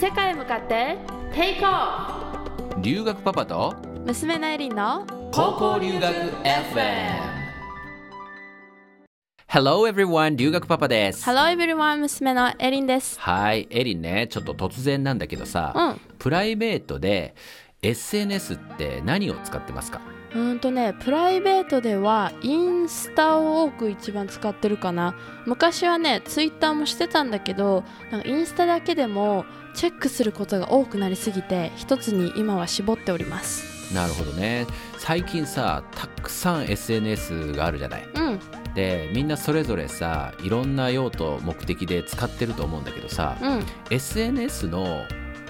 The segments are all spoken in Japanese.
世界へ向かってテイクオ留学パパとフ娘のエリンの高校留学 FM Hello everyone 留学パパです。Hello everyone 娘のエリンです。はいエリンねちょっと突然なんだけどさ、うん。プライベートで SNS って何を使ってますか？うーんとねプライベートではインスタを多く一番使ってるかな。昔はねツイッターもしてたんだけどなんかインスタだけでもチェックすることが多くなりすぎて一つに今は絞っております。なるほどね。最近さたくさん SNS があるじゃない。うん。でみんなそれぞれさいろんな用途目的で使ってると思うんだけどさ、うん。SNS の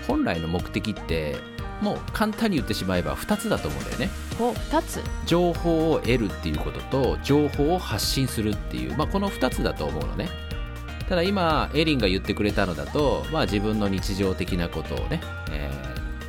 本来の目的ってもう簡単に言ってしまえば2つだと思うんだよね。お2つ。情報を得るっていうことと情報を発信するっていう、まあ、この2つだと思うのねただ今エリンが言ってくれたのだと、まあ、自分の日常的なことをね、えー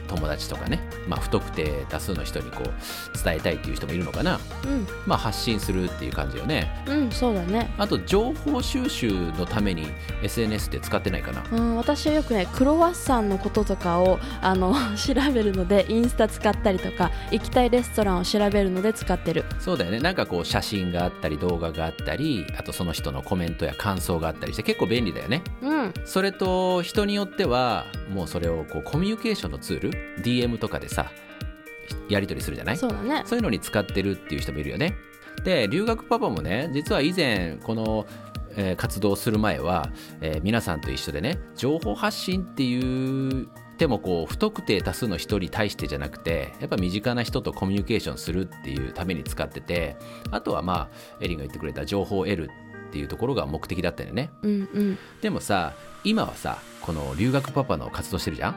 友達とかね、まあ、不特定多数の人にこう伝えたいっていう人もいるのかな、うん。まあ、発信するっていう感じよね。うんそうだね。あと情報収集のために SNS って使ってないかな。うん、私はよくねクロワッサンのこととかをあの 調べるのでインスタ使ったりとか行きたいレストランを調べるので使ってる。そうだよね。なんかこう写真があったり動画があったりあとその人のコメントや感想があったりして結構便利だよね。うん。それと人によってはもうそれをこうコミュニケーションのツール？DM とかでさやり取りするじゃない？そうだね。そういうのに使ってるっていう人もいるよね。で留学パパもね実は以前この、えー活動をする前は、えー皆さんと一緒でね情報発信っていうでもこう不特定多数の人に対してじゃなくてやっぱ身近な人とコミュニケーションするっていうために使っててあとはまあエリンが言ってくれた情報を得るっていうところが目的だったよね。うんうん。でもさ今はさこの留学パパの活動してるじゃん？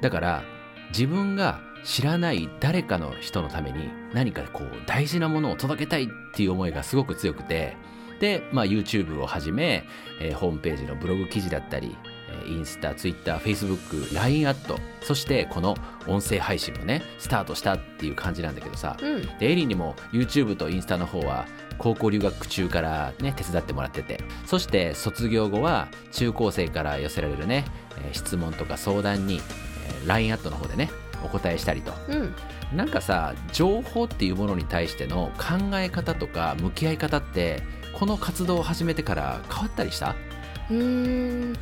だから自分が知らない誰かの人のために何かこう大事なものを届けたいっていう思いがすごく強くてで、まあ、YouTube をはじめ、えーホームページのブログ記事だったりえーインスタ、ツイッター、フェイスブック、LINE アットそしてこの音声配信もねスタートしたっていう感じなんだけどさうん。でエリーにも YouTube とインスタの方は高校留学中からね手伝ってもらっててそして卒業後は中高生から寄せられるね、えー質問とか相談に、えー LINE アットの方でねお答えしたりと。うん。なんかさ情報っていうものに対しての考え方とか向き合い方ってこの活動を始めてから変わったりした？うーん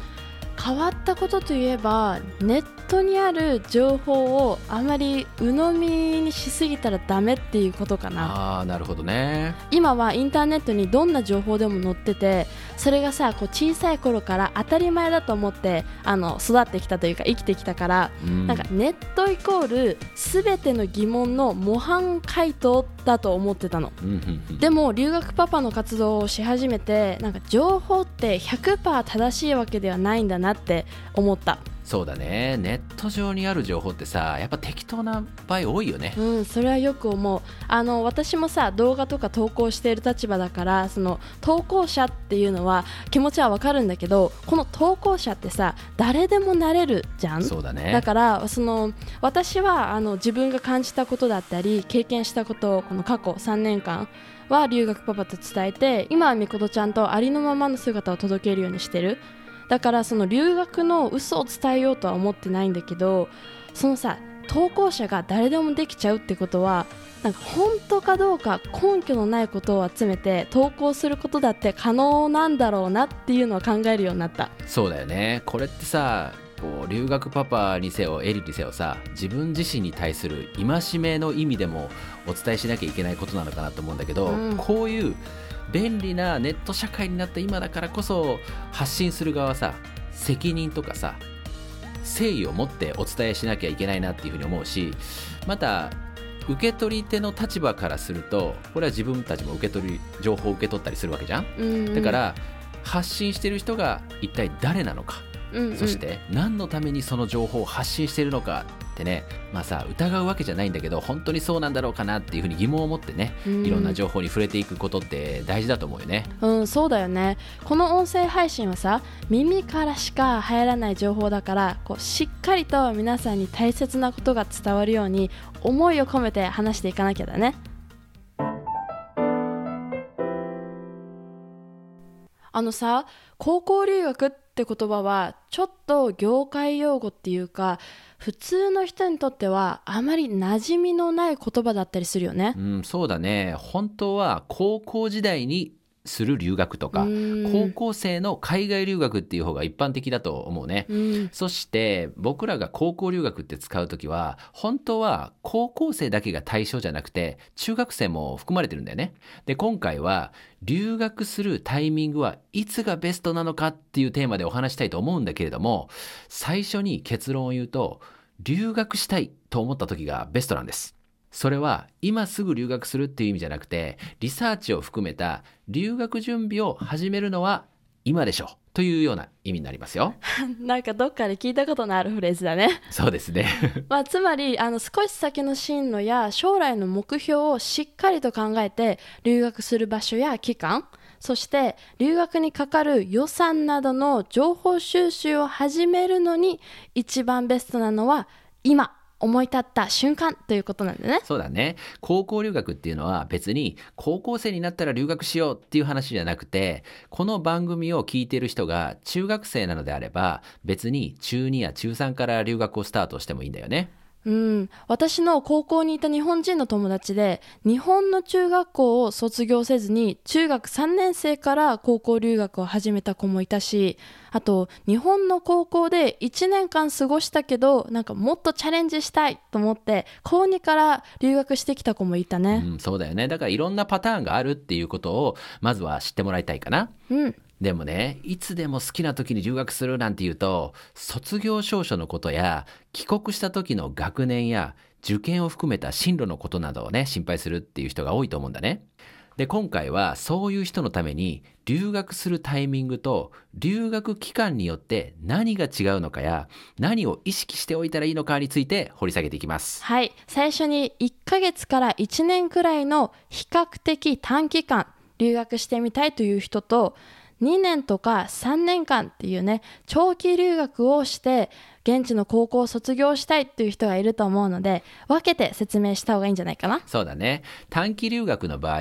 変わったことといえばネットにある情報をあまり鵜呑みにしすぎたらダメっていうことかな。あーなるほどね。今はインターネットにどんな情報でも載っててそれがさこう小さい頃から当たり前だと思ってあの育ってきたというか生きてきたから、うん。なんかネットイコール全ての疑問の模範回答だと思ってたの。うんうんうん。でも留学パパの活動をし始めてなんか情報って100%正しいわけではないんだなって思った。そうだね。ネット上にある情報ってさやっぱ適当な場合多いよね。うんそれはよく思う。あの私もさ動画とか投稿している立場だからその投稿者っていうのは気持ちはわかるんだけどこの投稿者ってさ誰でもなれるじゃん？そうだね。だからその私はあの自分が感じたことだったり経験したことをこの過去3年間は留学パパと伝えて今はみことちゃんとありのままの姿を届けるようにしてるだからその留学の嘘を伝えようとは思ってないんだけどそのさ投稿者が誰でもできちゃうってことはなんか本当かどうか根拠のないことを集めて投稿することだって可能なんだろうなっていうのは考えるようになった。そうだよね。これってさこう留学パパにせよエリにせよさ自分自身に対する戒めの意味でもお伝えしなきゃいけないことなのかなと思うんだけど、うん。こういう便利なネット社会になった今だからこそ発信する側はさ責任とかさ誠意を持ってお伝えしなきゃいけないなっていうふうに思うしまた受け取り手の立場からするとこれは自分たちも受け取り情報を受け取ったりするわけじゃん。うんだから発信してる人が一体誰なのか。うんうん。そして何のためにその情報を発信しているのかってねまあさ疑うわけじゃないんだけど本当にそうなんだろうかなっていうふうに疑問を持ってねうん。いろんな情報に触れていくことって大事だと思うよね。うん、そうだよね。この音声配信はさ耳からしか入らない情報だからこうしっかりと皆さんに大切なことが伝わるように思いを込めて話していかなきゃだね。あのさ高校留学ってって言葉はちょっと業界用語っていうか普通の人にとってはあまり馴染みのない言葉だったりするよね。うん、そうだね。本当は高校時代にする留学とか高校生の海外留学っていう方が一般的だと思うね、うん、そして僕らが高校留学って使う時は本当は高校生だけが対象じゃなくて中学生も含まれてるんだよね。で今回は留学するタイミングはいつがベストなのかっていうテーマでお話したいと思うんだけれども最初に結論を言うと留学したいと思った時がベストなんですそれは今すぐ留学するっていう意味じゃなくてリサーチを含めた留学準備を始めるのは今でしょ。というような意味になりますよ。なんかどっかで聞いたことのあるフレーズだね。そうですね。まあつまりあの少し先の進路や将来の目標をしっかりと考えて留学する場所や期間そして留学にかかる予算などの情報収集を始めるのに一番ベストなのは今思い立った瞬間ということなんだね。そうだね。高校留学っていうのは別に高校生になったら留学しようっていう話じゃなくて、この番組を聞いてる人が中学生なのであれば、別に中2や中3から留学をスタートしてもいいんだよね。うん、私の高校にいた日本人の友達で日本の中学校を卒業せずに中学3年生から高校留学を始めた子もいたしあと日本の高校で1年間過ごしたけどなんかもっとチャレンジしたいと思って高2から留学してきた子もいたね、うん、そうだよね。だからいろんなパターンがあるっていうことをまずは知ってもらいたいかな。うんでもね、いつでも好きな時に留学するなんて言うと、卒業証書のことや、帰国した時の学年や、受験を含めた進路のことなどをね、心配するっていう人が多いと思うんだね。で、今回はそういう人のために、留学するタイミングと、留学期間によって何が違うのかや、何を意識しておいたらいいのかについて掘り下げていきます。はい。最初に1ヶ月から1年くらいの比較的短期間、留学してみたいという人と、2年とか3年間っていうね長期留学をして現地の高校を卒業したいっていう人がいると思うので分けて説明した方がいいんじゃないかな。そうだね。短期留学の場合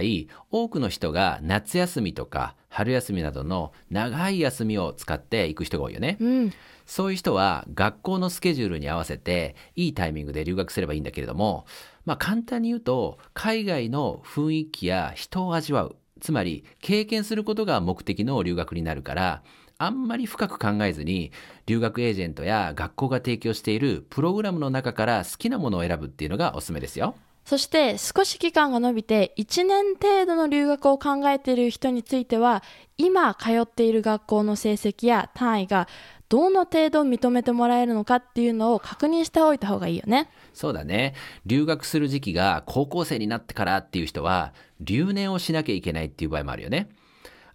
多くの人が夏休みとか春休みなどの長い休みを使って行く人が多いよね、うん、そういう人は学校のスケジュールに合わせていいタイミングで留学すればいいんだけれどもまあ簡単に言うと海外の雰囲気や人を味わうつまり経験することが目的の留学になるからあんまり深く考えずに留学エージェントや学校が提供しているプログラムの中から好きなものを選ぶっていうのがおすすめですよ。そして少し期間が延びて1年程度の留学を考えている人については今通っている学校の成績や単位がどの程度認めてもらえるのかっていうのを確認しておいた方がいいよね。そうだね。留学する時期が高校生になってからっていう人は留年をしなきゃいけないっていう場合もあるよね。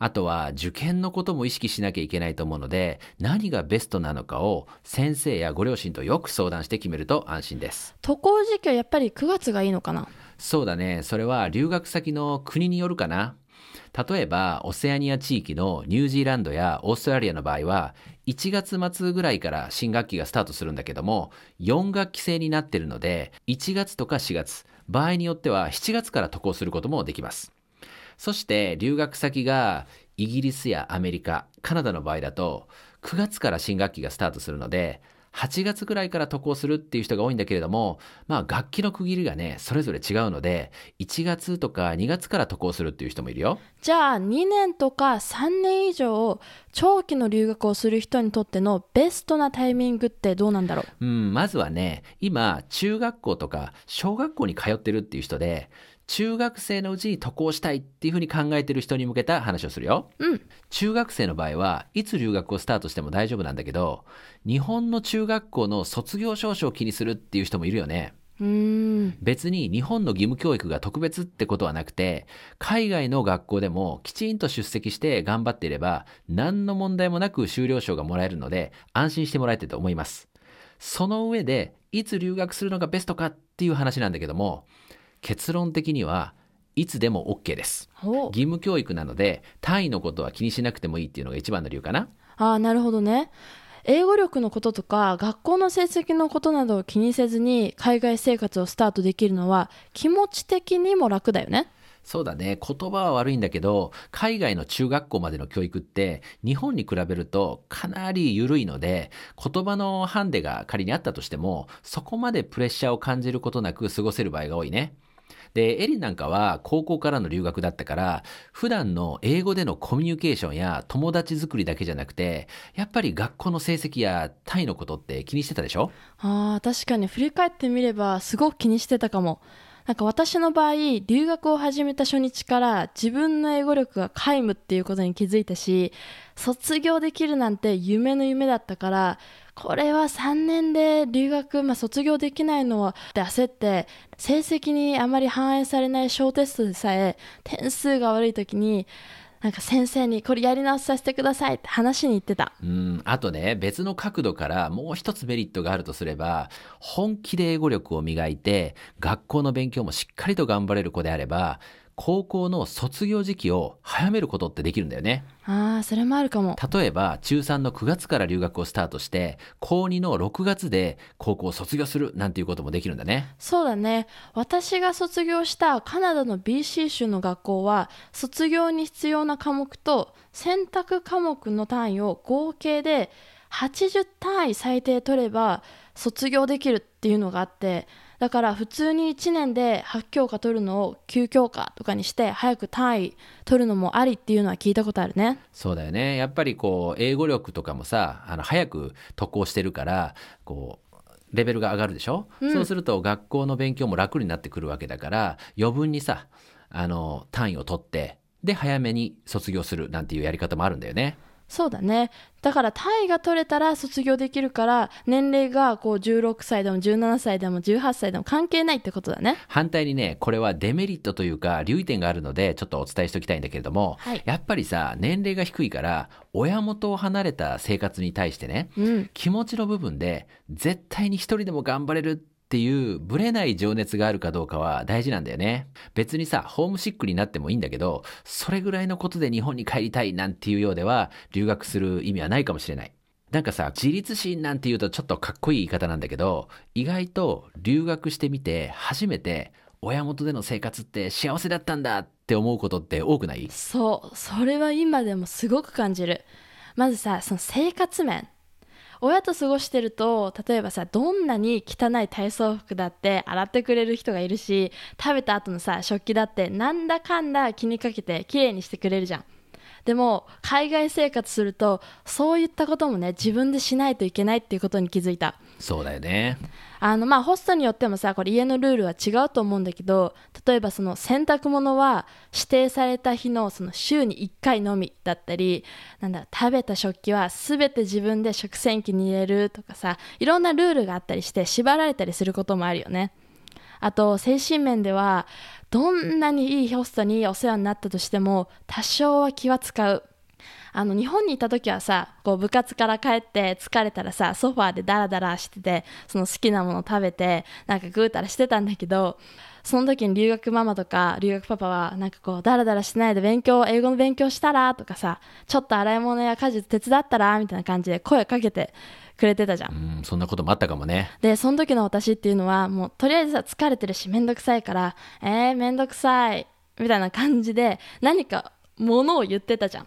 あとは受験のことも意識しなきゃいけないと思うので何がベストなのかを先生やご両親とよく相談して決めると安心です渡航時期はやっぱり9月がいいのかな？そうだねそれは留学先の国によるかな例えばオセアニア地域のニュージーランドやオーストラリアの場合は1月末ぐらいから新学期がスタートするんだけども4学期制になってるので1月とか4月場合によっては7月から渡航することもできます。そして留学先がイギリスやアメリカカナダの場合だと9月から新学期がスタートするので8月ぐらいから渡航するっていう人が多いんだけれども、まあ楽器の区切りがね、それぞれ違うので、1月とか2月から渡航するっていう人もいるよ。じゃあ2年とか3年以上、長期の留学をする人にとってのベストなタイミングってどうなんだろう？うん、まずはね、今、中学校とか小学校に通ってるっていう人で、中学生のうちに渡航したいっていうふうに考えてる人に向けた話をするよ。うん。中学生の場合はいつ留学をスタートしても大丈夫なんだけど、日本の中学校の卒業証書を気にするっていう人もいるよね。うん別に日本の義務教育が特別ってことはなくて海外の学校でもきちんと出席して頑張っていれば何の問題もなく修了証がもらえるので安心してもらえてると思いますその上でいつ留学するのがベストかっていう話なんだけども結論的にはいつでも OK です。義務教育なので単位のことは気にしなくてもいいっていうのが一番の理由かな。ああなるほどね。英語力のこととか学校の成績のことなどを気にせずに海外生活をスタートできるのは気持ち的にも楽だよね。そうだね。言葉は悪いんだけど海外の中学校までの教育って日本に比べるとかなり緩いので言葉のハンデが仮にあったとしてもそこまでプレッシャーを感じることなく過ごせる場合が多いね。で、エリンなんかは高校からの留学だったから、普段の英語でのコミュニケーションや友達作りだけじゃなくて、やっぱり学校の成績や単位のことって気にしてたでしょ？ああ確かに。振り返ってみればすごく気にしてたかも。なんか私の場合留学を始めた初日から自分の英語力が皆無っていうことに気づいたし卒業できるなんて夢の夢だったからこれは3年で留学、まあ、卒業できないのはって焦って成績にあまり反映されない小テストでさえ点数が悪い時になんか先生にこれやり直しさせてくださいって話に行ってた。うん、あとね、別の角度からもう一つメリットがあるとすれば、本気で英語力を磨いて、学校の勉強もしっかりと頑張れる子であれば、高校の卒業時期を早めることってできるんだよね。ああ、それもあるかも。例えば、中3の9月から留学をスタートして、高2の6月で高校を卒業するなんていうこともできるんだね。そうだね。私が卒業したカナダの BC 州の学校は、卒業に必要な科目と選択科目の単位を合計で80単位最低取れば卒業できるっていうのがあって、だから普通に1年で8教科取るのを9教科とかにして早く単位取るのもありっていうのは聞いたことあるね。そうだよね。やっぱりこう英語力とかもさあの早く渡航してるからこうレベルが上がるでしょ、うん、そうすると学校の勉強も楽になってくるわけだから余分にさあの単位を取ってで早めに卒業するなんていうやり方もあるんだよね。そうだね。だから単位が取れたら卒業できるから年齢がこう16歳でも17歳でも18歳でも関係ないってことだね。反対にねこれはデメリットというか留意点があるのでちょっとお伝えしておきたいんだけれども、はい、やっぱりさ年齢が低いから親元を離れた生活に対してね、うん、気持ちの部分で絶対に一人でも頑張れるってっていうブレない情熱があるかどうかは大事なんだよね。別にさ、ホームシックになってもいいんだけど、それぐらいのことで日本に帰りたいなんていうようでは、留学する意味はないかもしれない。なんかさ、自立心なんて言うとちょっとかっこいい言い方なんだけど、意外と留学してみて初めて親元での生活って幸せだったんだって思うことって多くない？そう、それは今でもすごく感じる。まずさ、その生活面。親と過ごしてると例えばさどんなに汚い体操服だって洗ってくれる人がいるし食べた後のさ食器だってなんだかんだ気にかけてきれいにしてくれるじゃん。でも海外生活するとそういったこともね自分でしないといけないっていうことに気づいた。そうだよね。あのまあホストによってもさこれ家のルールは違うと思うんだけど例えばその洗濯物は指定された日のその週に1回のみだったりなんだ食べた食器は全て自分で食洗機に入れるとかさいろんなルールがあったりして縛られたりすることもあるよね。あと精神面ではどんなにいいホストにお世話になったとしても多少は気は使う。あの日本にいた時はさこう部活から帰って疲れたらさソファーでダラダラしててその好きなもの食べてなんかぐうたらしてたんだけどその時に留学ママとか留学パパはなんかこうダラダラしてないで勉強英語の勉強したらとかさちょっと洗い物や家事手伝ったらみたいな感じで声かけてくれてたじゃん。うん、そんなこともあったかもね。で、その時の私っていうのは、もうとりあえずさ、疲れてるし、めんどくさいから、えー、めんどくさい、みたいな感じで、何かものを言ってたじゃん。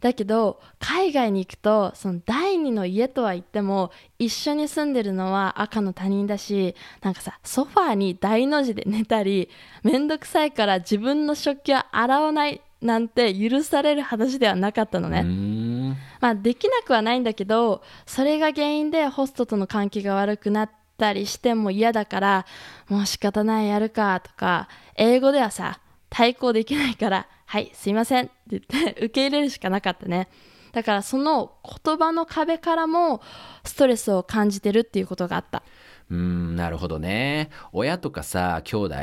だけど海外に行くとその第二の家とは言っても一緒に住んでるのは赤の他人だしなんかさソファーに大の字で寝たりめんどくさいから自分の食器は洗わないなんて許される話ではなかったのね。まあ、できなくはないんだけどそれが原因でホストとの関係が悪くなったりしても嫌だからもう仕方ないやるかとか英語ではさ対抗できないからはいすいませんって言って 受け入れるしかなかったねだからその言葉の壁からもストレスを感じてるっていうことがあったうん、なるほどね。親とかさ、兄弟、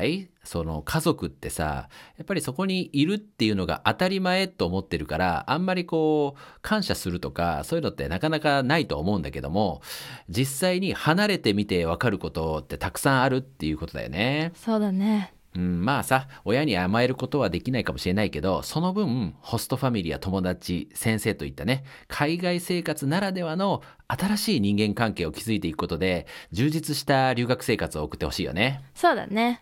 その家族ってさ、やっぱりそこにいるっていうのが当たり前と思ってるから、あんまりこう、感謝するとか、そういうのってなかなかないと思うんだけども、実際に離れてみてわかることってたくさんあるっていうことだよね。そうだね。うん、まあさ、親に甘えることはできないかもしれないけど、その分、ホストファミリーや友達、先生といったね、海外生活ならではの新しい人間関係を築いていくことで、充実した留学生活を送ってほしいよね。そうだね。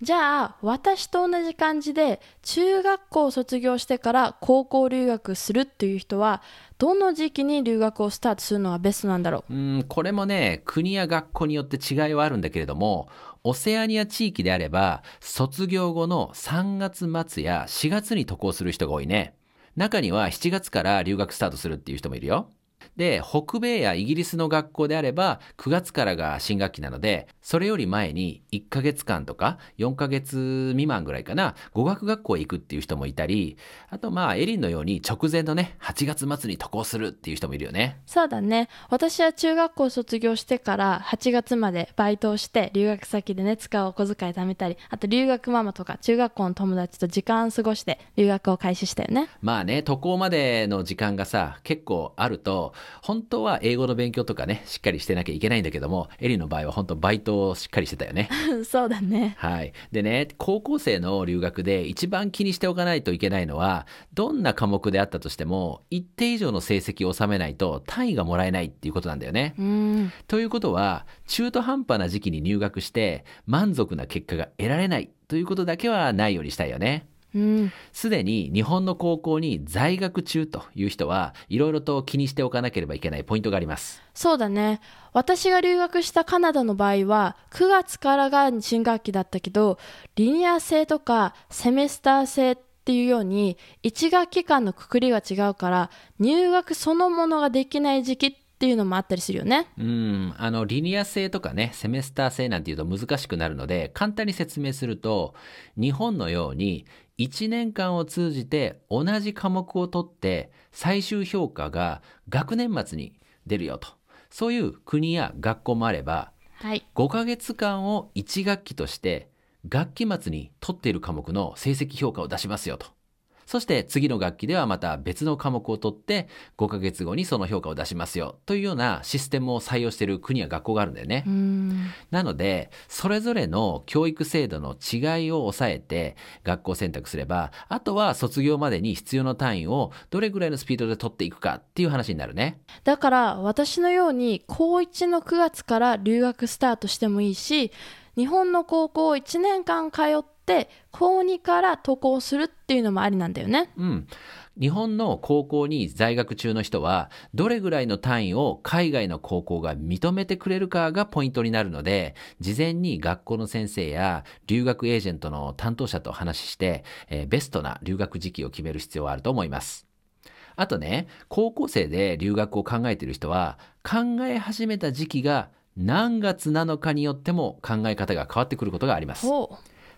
じゃあ私と同じ感じで中学校を卒業してから高校留学するっていう人はどの時期に留学をスタートするのがベストなんだろう？うんこれもね国や学校によって違いはあるんだけれどもオセアニア地域であれば卒業後の3月末や4月に渡航する人が多いね。中には7月から留学スタートするっていう人もいるよ。で、北米やイギリスの学校であれば、9月からが新学期なので、それより前に1ヶ月間とか4ヶ月未満ぐらいかな、語学学校へ行くっていう人もいたり、あとまあ、エリンのように直前のね、8月末に渡航するっていう人もいるよね。そうだね。私は中学校卒業してから8月までバイトをして留学先でね、使うお小遣い貯めたり、あと留学ママとか中学校の友達と時間過ごして留学を開始したよね。まあね、渡航までの時間がさ、結構あると、本当は英語の勉強とかね、しっかりしてなきゃいけないんだけども、エリの場合は本当バイトをしっかりしてたよね。そうだね。はい。でね、高校生の留学で一番気にしておかないといけないのは、どんな科目であったとしても、一定以上の成績を収めないと単位がもらえないっていうことなんだよね。ということは、中途半端な時期に入学して、満足な結果が得られないということだけはないようにしたいよね。すで、に日本の高校に在学中という人はいろいろと気にしておかなければいけないポイントがあります。そうだね。私が留学したカナダの場合は9月からが新学期だったけどリニア制とかセメスター制っていうように1学期間のくくりが違うから入学そのものができない時期っていうのもあったりするよね。うん。あの、リニア制とかね、セメスター制なんていうと難しくなるので、簡単に説明すると、日本のように1年間を通じて同じ科目を取って最終評価が学年末に出るよとそういう国や学校もあれば、はい、5ヶ月間を1学期として学期末に取っている科目の成績評価を出しますよとそして次の学期ではまた別の科目を取って5ヶ月後にその評価を出しますよというようなシステムを採用している国や学校があるんだよね。なのでそれぞれの教育制度の違いを抑えて学校選択すればあとは卒業までに必要な単位をどれぐらいのスピードで取っていくかっていう話になるね。だから私のように高1の9月から留学スタートしてもいいし日本の高校を1年間通って高2から渡航するっていうのもありなんだよね。うん。日本の高校に在学中の人はどれぐらいの単位を海外の高校が認めてくれるかがポイントになるので事前に学校の先生や留学エージェントの担当者と話して、えー、ベストな留学時期を決める必要はあると思います。あとね高校生で留学を考えている人は考え始めた時期が何月なのかによっても考え方が変わってくることがあります。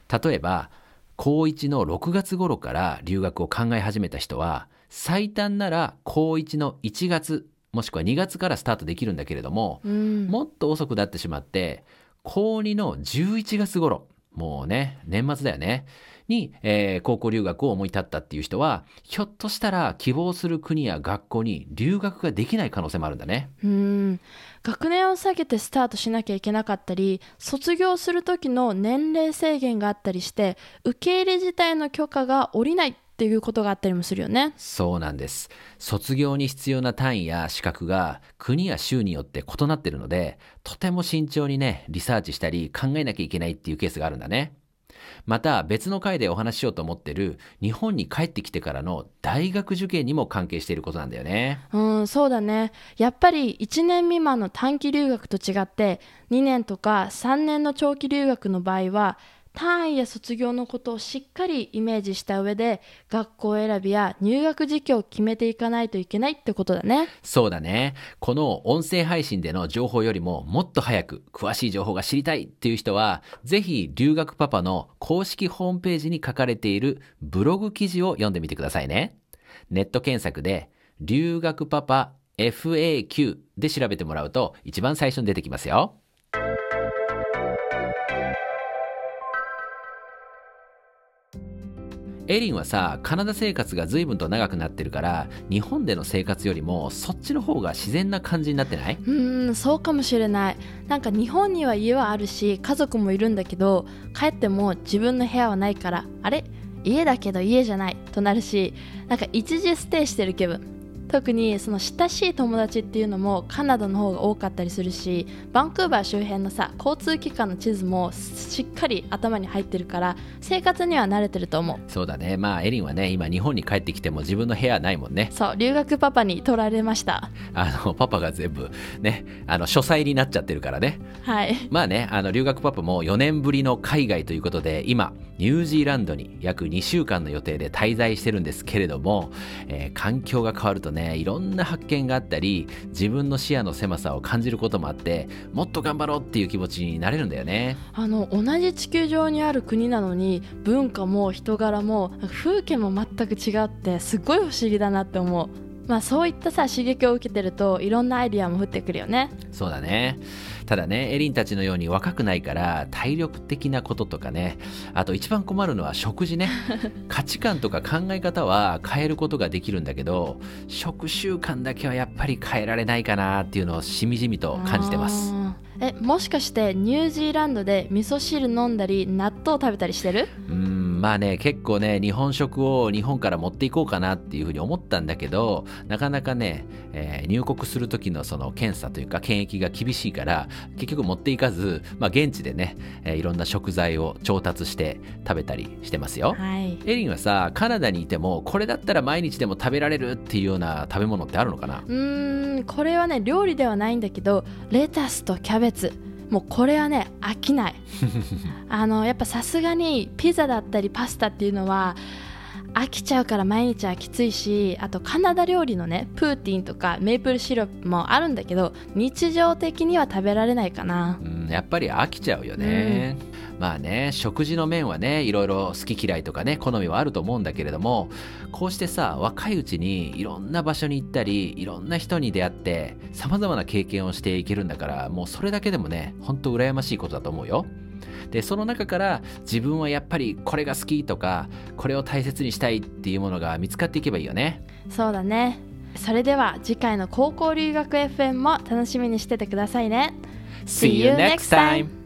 例えば高1の6月頃から留学を考え始めた人は最短なら高1の1月もしくは2月からスタートできるんだけれども、うん、もっと遅くなってしまって高2の11月頃もうね年末だよねに、えー、高校留学を思い立ったっていう人はひょっとしたら希望する国や学校に留学ができない可能性もあるんだね。うん。学年を下げてスタートしなきゃいけなかったり卒業する時の年齢制限があったりして受け入れ自体の許可が下りないっていうことがあったりもするよね。そうなんです。卒業に必要な単位や資格が国や州によって異なってるのでとても慎重にねリサーチしたり考えなきゃいけないっていうケースがあるんだねまた別の回でお話ししようと思ってる日本に帰ってきてからの大学受験にも関係していることなんだよね。うん、そうだね。やっぱり1年未満の短期留学と違って2年とか3年の長期留学の場合は単位や卒業のことをしっかりイメージした上で学校選びや入学時期を決めていかないといけないってことだね。そうだね。この音声配信での情報よりももっと早く詳しい情報が知りたいっていう人はぜひ留学パパの公式ホームページに書かれているブログ記事を読んでみてくださいね。ネット検索で留学パパ FAQ で調べてもらうと一番最初に出てきますよ。エリンはさカナダ生活が随分と長くなってるから日本での生活よりもそっちの方が自然な感じになってない？うんそうかもしれない。なんか日本には家はあるし家族もいるんだけど帰っても自分の部屋はないからあれ？家だけど家じゃない？となるしなんか一時ステイしてる気分。特にその親しい友達っていうのもカナダの方が多かったりするしバンクーバー周辺のさ交通機関の地図もしっかり頭に入ってるから生活には慣れてると思う。そうだね。まあエリンはね今日本に帰ってきても自分の部屋ないもんね。そう留学パパに取られました。あのパパが全部ねあの書斎になっちゃってるからね。はい。まあねあの留学パパも4年ぶりの海外ということで今ニュージーランドに約2週間の予定で滞在してるんですけれども、えー環境が変わるとねいろんな発見があったり自分の視野の狭さを感じることもあってもっと頑張ろうっていう気持ちになれるんだよね。あの同じ地球上にある国なのに文化も人柄も風景も全く違ってすっごい不思議だなって思う。まあそういったさ刺激を受けてるといろんなアイディアも降ってくるよね。そうだね。ただねエリンたちのように若くないから体力的なこととかね。あと一番困るのは食事ね。価値観とか考え方は変えることができるんだけど食習慣だけはやっぱり変えられないかなっていうのをしみじみと感じてます。えもしかしてニュージーランドで味噌汁飲んだり納豆食べたりしてる？うんまあね結構ね日本食を日本から持っていこうかなっていうふうに思ったんだけどなかなかね、えー入国する時のその検査というか検疫が厳しいから結局持っていかず、まあ、現地でね、えーいろんな食材を調達して食べたりしてますよ。はい。エリンはさカナダにいてもこれだったら毎日でも食べられるっていうような食べ物ってあるのかな？うーんこれはね料理ではないんだけどレタスとキャベツもうこれはね飽きない。あのやっぱさすがにピザだったりパスタっていうのは飽きちゃうから毎日はきついしあとカナダ料理のねプーティンとかメープルシロップもあるんだけど日常的には食べられないかな。うん、やっぱり飽きちゃうよね、まあね食事の面はねいろいろ好き嫌いとかね好みはあると思うんだけれどもこうしてさ若いうちにいろんな場所に行ったりいろんな人に出会ってさまざまな経験をしていけるんだからもうそれだけでもねほんと羨ましいことだと思うよ。でその中から自分はやっぱりこれが好きとかこれを大切にしたいっていうものが見つかっていけばいいよね。そうだね。それでは次回の高校留学 FM も楽しみにしててくださいね。See you next time!